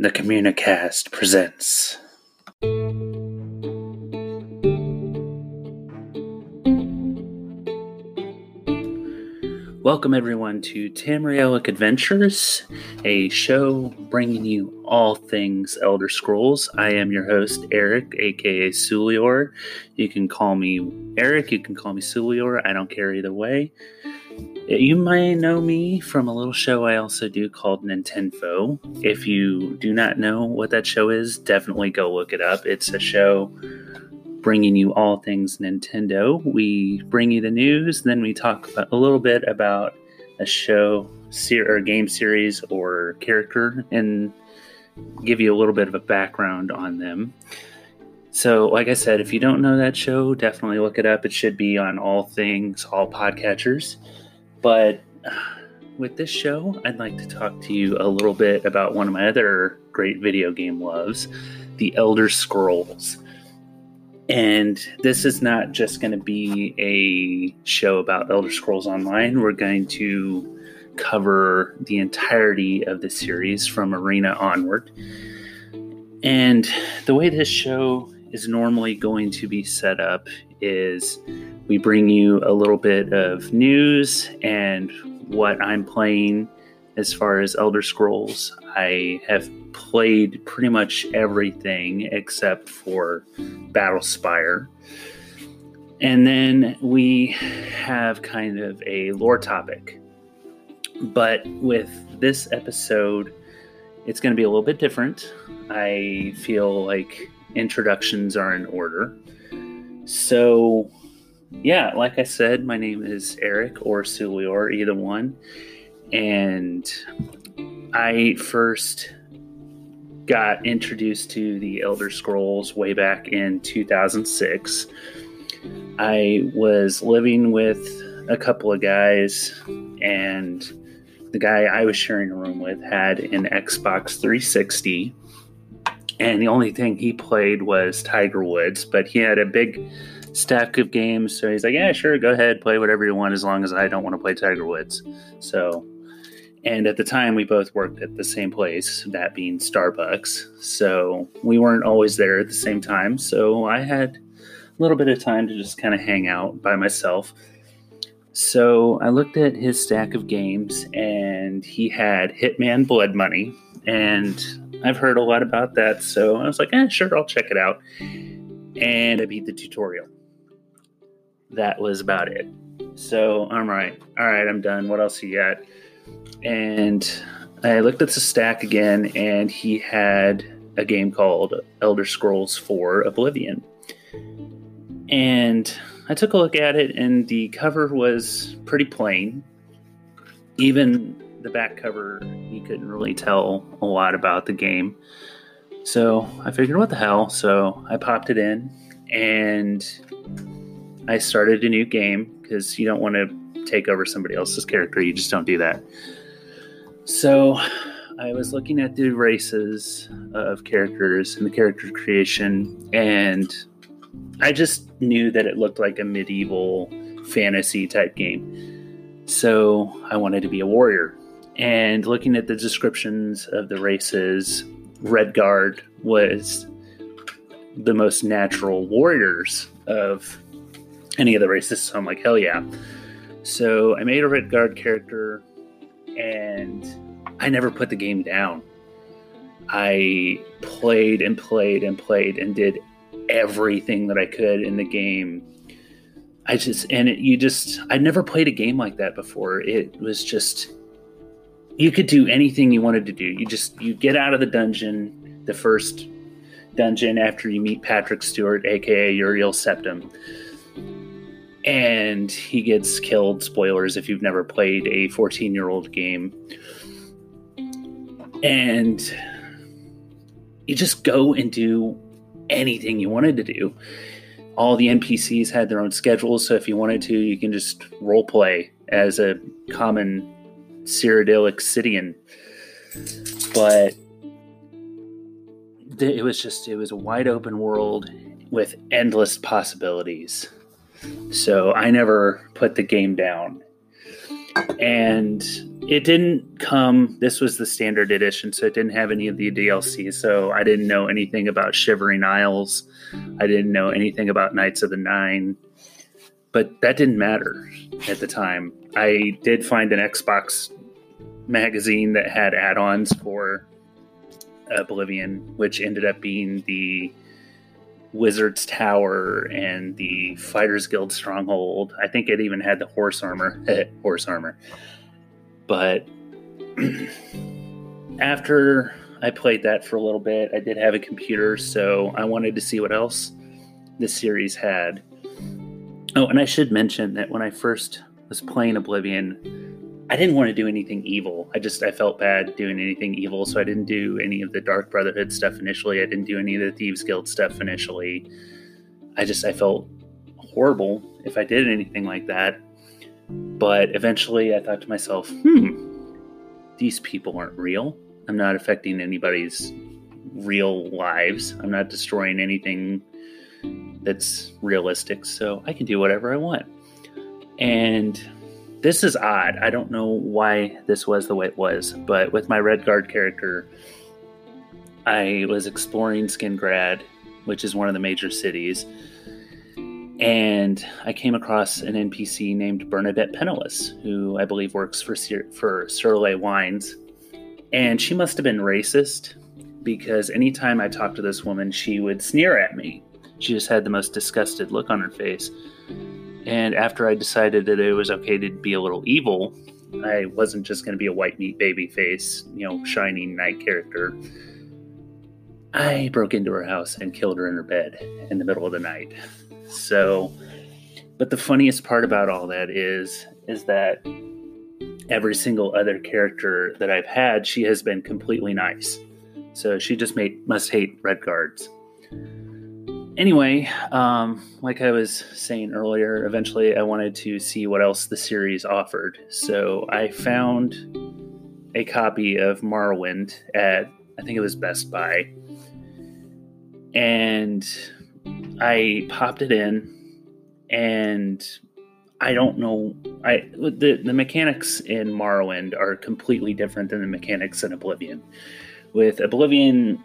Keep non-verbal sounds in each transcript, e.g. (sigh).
The Communicast presents. Welcome, everyone, to Tamrielic Adventures, a show bringing you all things Elder Scrolls. I am your host, Eric, aka Sulior. You can call me Eric, you can call me Sulior. I don't care either way. You might know me from a little show I also do called Nintendo. If you do not know what that show is, definitely go look it up. It's a show bringing you all things Nintendo. We bring you the news, then we talk a little bit about a show or game series or character and give you a little bit of a background on them. So, like I said, if you don't know that show, definitely look it up. It should be on all things, all podcatchers. But with this show, I'd like to talk to you a little bit about one of my other great video game loves, The Elder Scrolls. And this is not just going to be a show about Elder Scrolls Online. We're going to cover the entirety of the series from Arena onward. And the way this show is normally going to be set up is we bring you a little bit of news and what I'm playing as far as Elder Scrolls. I have played pretty much everything except for Battle Battlespire. And then we have kind of a lore topic. But with this episode, it's going to be a little bit different. I feel like introductions are in order. So, yeah, like I said, my name is Eric or Sulior, either one. And I first got introduced to the Elder Scrolls way back in 2006. I was living with a couple of guys, and the guy I was sharing a room with had an Xbox 360 and the only thing he played was Tiger Woods, but he had a big stack of games, so he's like, "Yeah, sure, go ahead, play whatever you want, as long as I don't want to play Tiger Woods." So, and at the time, we both worked at the same place, that being Starbucks. So we weren't always there at the same time. So I had a little bit of time to just kind of hang out by myself. So I looked at his stack of games, and he had Hitman Blood Money, and I've heard a lot about that, so I was like, eh, sure, I'll check it out. And I beat the tutorial. That was about it. So I'm right. All right, I'm done. What else you got? And I looked at the stack again, and he had a game called Elder Scrolls 4 Oblivion. And I took a look at it, and the cover was pretty plain. Even the back cover, you couldn't really tell a lot about the game. So I figured, what the hell? So I popped it in and I started a new game because you don't want to take over somebody else's character. You just don't do that. So I was looking at the races of characters and the character creation, and I just knew that it looked like a medieval fantasy type game. So I wanted to be a warrior. And looking at the descriptions of the races, Redguard was the most natural warriors of any of the races. So I'm like, hell yeah. So I made a Redguard character and I never put the game down. I played and played and played and did everything that I could in the game. I just, and it, you just, I never played a game like that before. It was just you could do anything you wanted to do. You just you get out of the dungeon, the first dungeon after you meet Patrick Stewart, aka Uriel Septim. And he gets killed. Spoilers if you've never played a 14 year old game. And you just go and do anything you wanted to do. All the NPCs had their own schedules, so if you wanted to, you can just role play as a common Cyrodiilic Cidian. But it was just, it was a wide open world with endless possibilities. So I never put the game down. and it didn't come. This was the standard edition, so it didn't have any of the DLC. So I didn't know anything about Shivering Isles. I didn't know anything about Knights of the Nine, but that didn't matter at the time. I did find an Xbox magazine that had add-ons for uh, Oblivion, which ended up being the Wizard's Tower and the Fighters Guild Stronghold. I think it even had the horse armor. (laughs) horse armor. But (clears throat) after I played that for a little bit, I did have a computer, so I wanted to see what else the series had. Oh, and I should mention that when I first was playing Oblivion, I didn't want to do anything evil. I just I felt bad doing anything evil, so I didn't do any of the Dark Brotherhood stuff initially. I didn't do any of the Thieves Guild stuff initially. I just I felt horrible if I did anything like that. But eventually I thought to myself, hmm, these people aren't real. I'm not affecting anybody's real lives. I'm not destroying anything that's realistic, so I can do whatever I want. And this is odd. I don't know why this was the way it was, but with my Redguard character, I was exploring Skingrad, which is one of the major cities, and I came across an NPC named Bernadette Peneles, who I believe works for for Surilie Wines, and she must have been racist because anytime I talked to this woman, she would sneer at me. She just had the most disgusted look on her face. And after I decided that it was okay to be a little evil, I wasn't just going to be a white meat baby face, you know, shining knight character. I broke into her house and killed her in her bed in the middle of the night. So, but the funniest part about all that is is that every single other character that I've had, she has been completely nice. So she just made must hate Redguards anyway, um, like I was saying earlier, eventually I wanted to see what else the series offered. So I found a copy of Morrowind at, I think it was Best Buy. And I popped it in, and I don't know. I the, the mechanics in Morrowind are completely different than the mechanics in Oblivion. With Oblivion,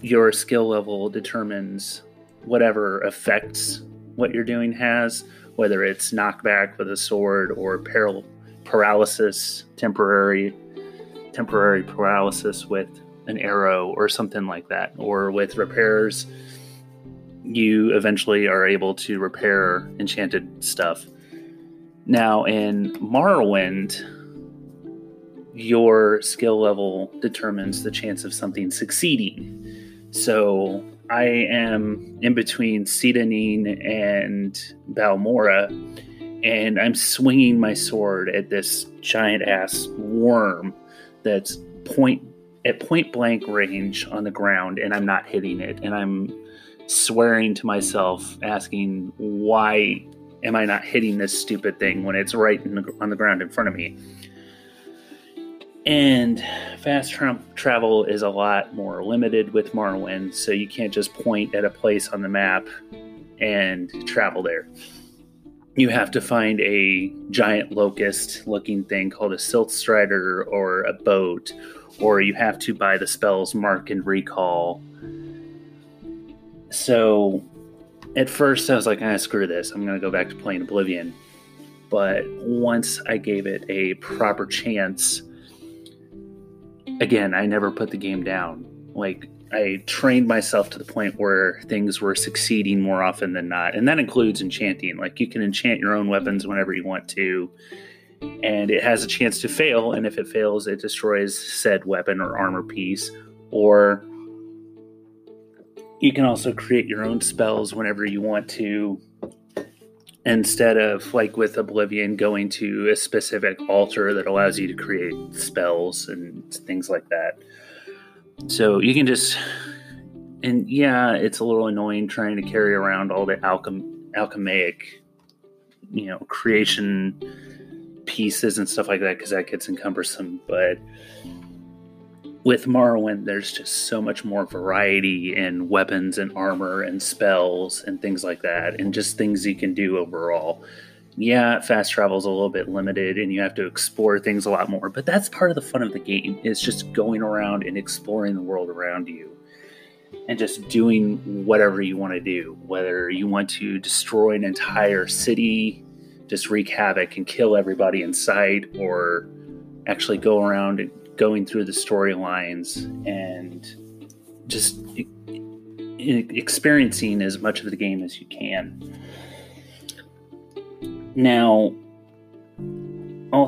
your skill level determines whatever effects what you're doing has, whether it's knockback with a sword or paral- paralysis, temporary temporary paralysis with an arrow or something like that, or with repairs, you eventually are able to repair enchanted stuff. Now in Morrowind, your skill level determines the chance of something succeeding. So I am in between Seyda Neen and Balmora, and I'm swinging my sword at this giant ass worm that's point at point blank range on the ground, and I'm not hitting it, and I'm swearing to myself, asking why am I not hitting this stupid thing when it's right the, on the ground in front of me? And fast tra- travel is a lot more limited with Morrowind, so you can't just point at a place on the map and travel there. You have to find a giant locust looking thing called a Silt Strider or a boat, or you have to buy the spells Mark and Recall. So at first I was like, ah, screw this. I'm going to go back to playing Oblivion. But once I gave it a proper chance, again, I never put the game down. Like I trained myself to the point where things were succeeding more often than not, and that includes enchanting. Like you can enchant your own weapons whenever you want to, and it has a chance to fail. And if it fails, it destroys said weapon or armor piece. Or you can also create your own spells whenever you want to instead of like with Oblivion going to a specific altar that allows you to create spells and things like that. So you can just and yeah, it's a little annoying trying to carry around all the alchem- alchemaic you know creation pieces and stuff like that because that gets encumbersome, but with Morrowind, there's just so much more variety in weapons and armor and spells and things like that, and just things you can do overall. yeah, fast travel is a little bit limited and you have to explore things a lot more, but that's part of the fun of the game is just going around and exploring the world around you and just doing whatever you want to do. Whether you want to destroy an entire city, just wreak havoc and kill everybody in sight, or actually go around and going through the storylines and just experiencing as much of the game as you can. Now,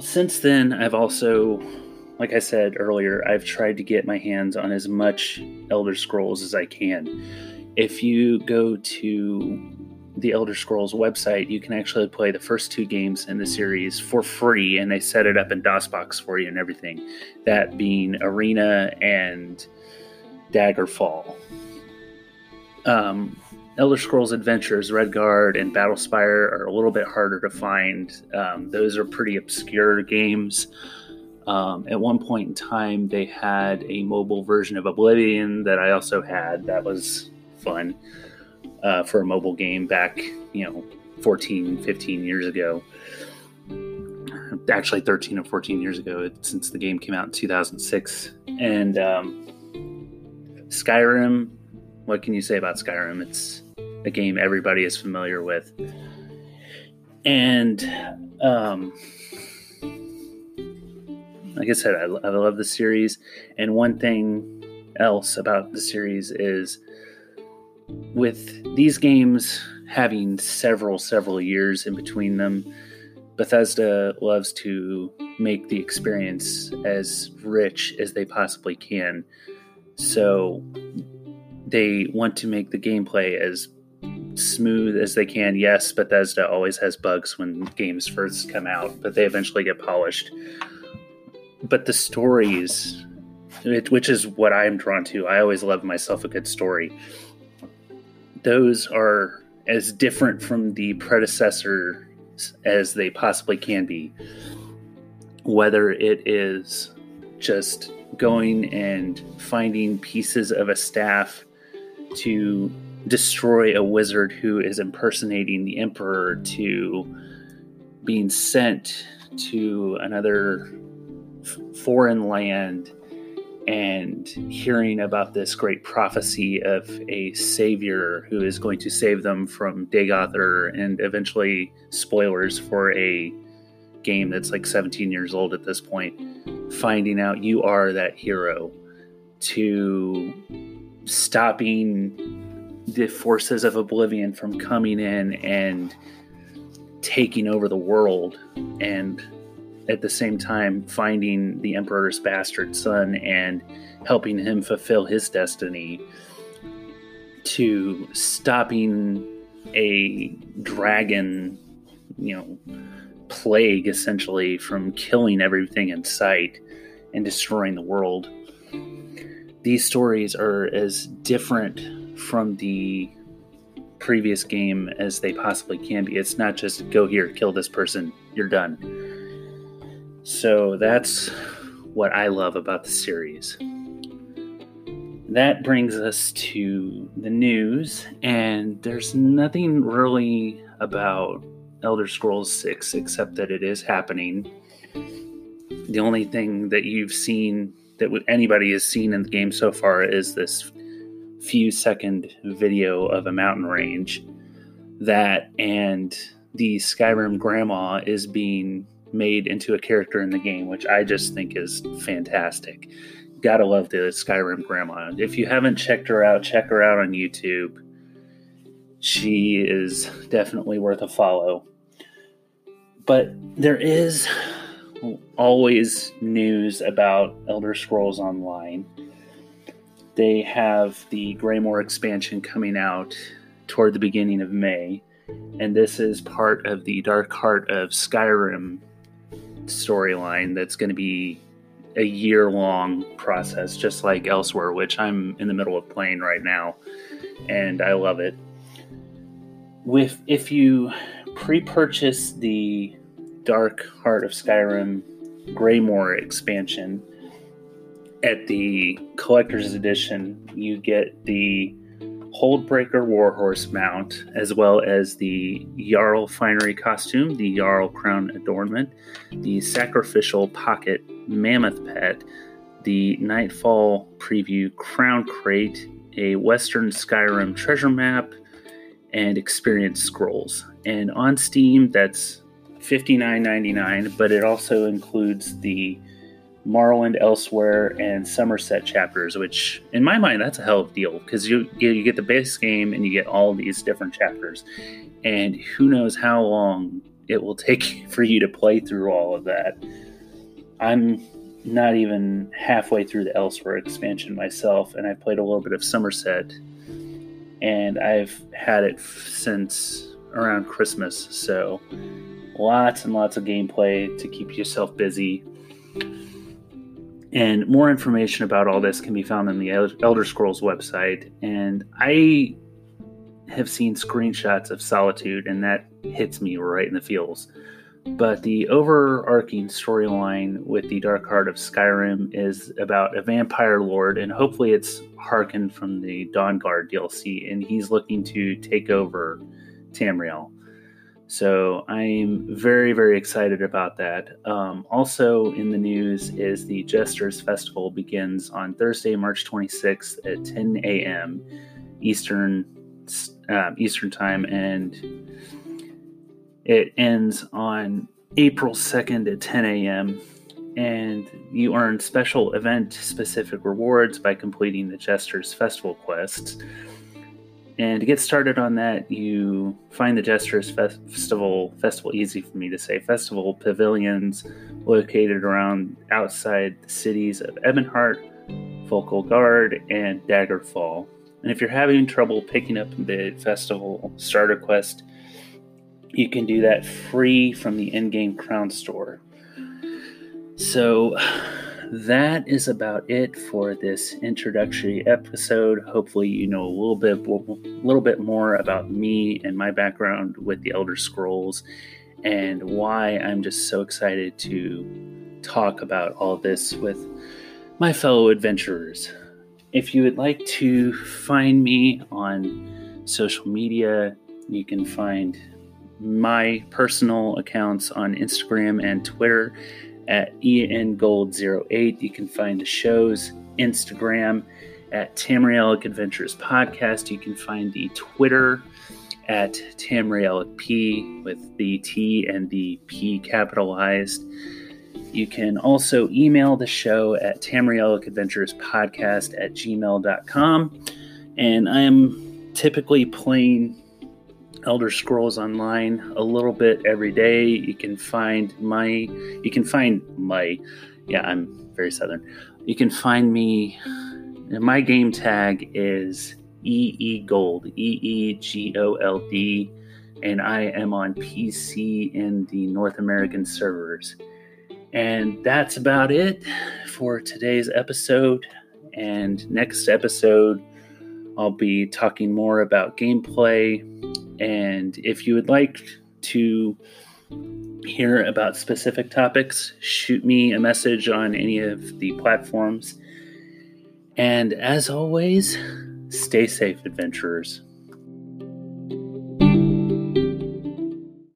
since then, I've also, like I said earlier, I've tried to get my hands on as much Elder Scrolls as I can. If you go to the Elder Scrolls website, you can actually play the first two games in the series for free, and they set it up in DOSBox for you and everything. That being Arena and Daggerfall. Um, Elder Scrolls Adventures, Redguard, and Battlespire are a little bit harder to find. Um, those are pretty obscure games. Um, at one point in time, they had a mobile version of Oblivion that I also had. That was fun uh, for a mobile game back, you know, 14, 15 years ago. Actually, 13 or 14 years ago, since the game came out in 2006. And um, Skyrim, what can you say about Skyrim? It's a game everybody is familiar with. And um, like I said, I, I love the series. And one thing else about the series is with these games having several, several years in between them, Bethesda loves to make the experience as rich as they possibly can. So they want to make the gameplay as smooth as they can. Yes, Bethesda always has bugs when games first come out, but they eventually get polished. But the stories, which is what I'm drawn to, I always love myself a good story. Those are as different from the predecessor as they possibly can be. Whether it is just going and finding pieces of a staff to destroy a wizard who is impersonating the emperor to being sent to another foreign land and hearing about this great prophecy of a savior who is going to save them from Dagoth Ur and eventually spoilers for a game that's like 17 years old at this point finding out you are that hero to stopping the forces of oblivion from coming in and taking over the world and at the same time finding the emperor's bastard son and helping him fulfill his destiny to stopping a dragon you know plague essentially from killing everything in sight and destroying the world these stories are as different from the previous game as they possibly can be. It's not just go here, kill this person, you're done. So that's what I love about the series. That brings us to the news, and there's nothing really about Elder Scrolls 6 except that it is happening. The only thing that you've seen that anybody has seen in the game so far is this few second video of a mountain range that and the Skyrim grandma is being made into a character in the game, which I just think is fantastic. Gotta love the Skyrim grandma. If you haven't checked her out, check her out on YouTube. She is definitely worth a follow. But there is always news about Elder Scrolls Online they have the Greymoor expansion coming out toward the beginning of May, and this is part of the Dark Heart of Skyrim storyline that's going to be a year long process, just like Elsweyr, which I'm in the middle of playing right now, and I love it. With if you pre-purchase the Dark Heart of Skyrim Greymoor expansion, at the collector's edition, you get the Holdbreaker Warhorse mount, as well as the Jarl Finery costume, the Jarl Crown adornment, the Sacrificial Pocket Mammoth Pet, the Nightfall Preview Crown Crate, a Western Skyrim treasure map, and Experience Scrolls. And on Steam, that's $59.99, but it also includes the Morrowind Elsweyr and Summerset chapters, which in my mind that's a hell of a deal because you you get the base game and you get all these different chapters, and who knows how long it will (laughs) take for you to play through all of that. I'm not even halfway through the Elsweyr expansion myself, and I played a little bit of Summerset, and I've had it since around Christmas, so lots and lots of gameplay to keep yourself busy and more information about all this can be found on the Elder Scrolls website. And I have seen screenshots of Solitude, and that hits me right in the feels. But the overarching storyline with the Dark Heart of Skyrim is about a vampire lord, and hopefully it's harkened from the Dawnguard DLC, and he's looking to take over Tamriel. So I'm very, very excited about that. Um, also in the news is the Jesters Festival begins on Thursday, March 26th at 10 a.m. Eastern uh, Eastern time, and it ends on April 2nd at 10 a.m. And you earn special event specific rewards by completing the Jesters Festival quests. And to get started on that, you find the Jesters Festival festival easy for me to say festival pavilions located around outside the cities of Ebonheart, Vulkhel Guard, and Daggerfall. And if you're having trouble picking up the festival starter quest, you can do that free from the in-game crown store. So that is about it for this introductory episode. Hopefully, you know a little bit, a little bit more about me and my background with the Elder Scrolls, and why I'm just so excited to talk about all this with my fellow adventurers. If you would like to find me on social media, you can find my personal accounts on Instagram and Twitter at engold08. You can find the show's Instagram at Tamrielic Adventures Podcast. You can find the Twitter at Tamrielic P with the T and the P capitalized. You can also email the show at Tamrielic Adventures Podcast at gmail.com. And I am typically playing Elder Scrolls Online a little bit every day. You can find my, you can find my, yeah, I'm very southern. You can find me. My game tag is EE Gold, E E G O L D, and I am on PC in the North American servers. And that's about it for today's episode. And next episode, I'll be talking more about gameplay and if you would like to hear about specific topics, shoot me a message on any of the platforms. And as always, stay safe, adventurers.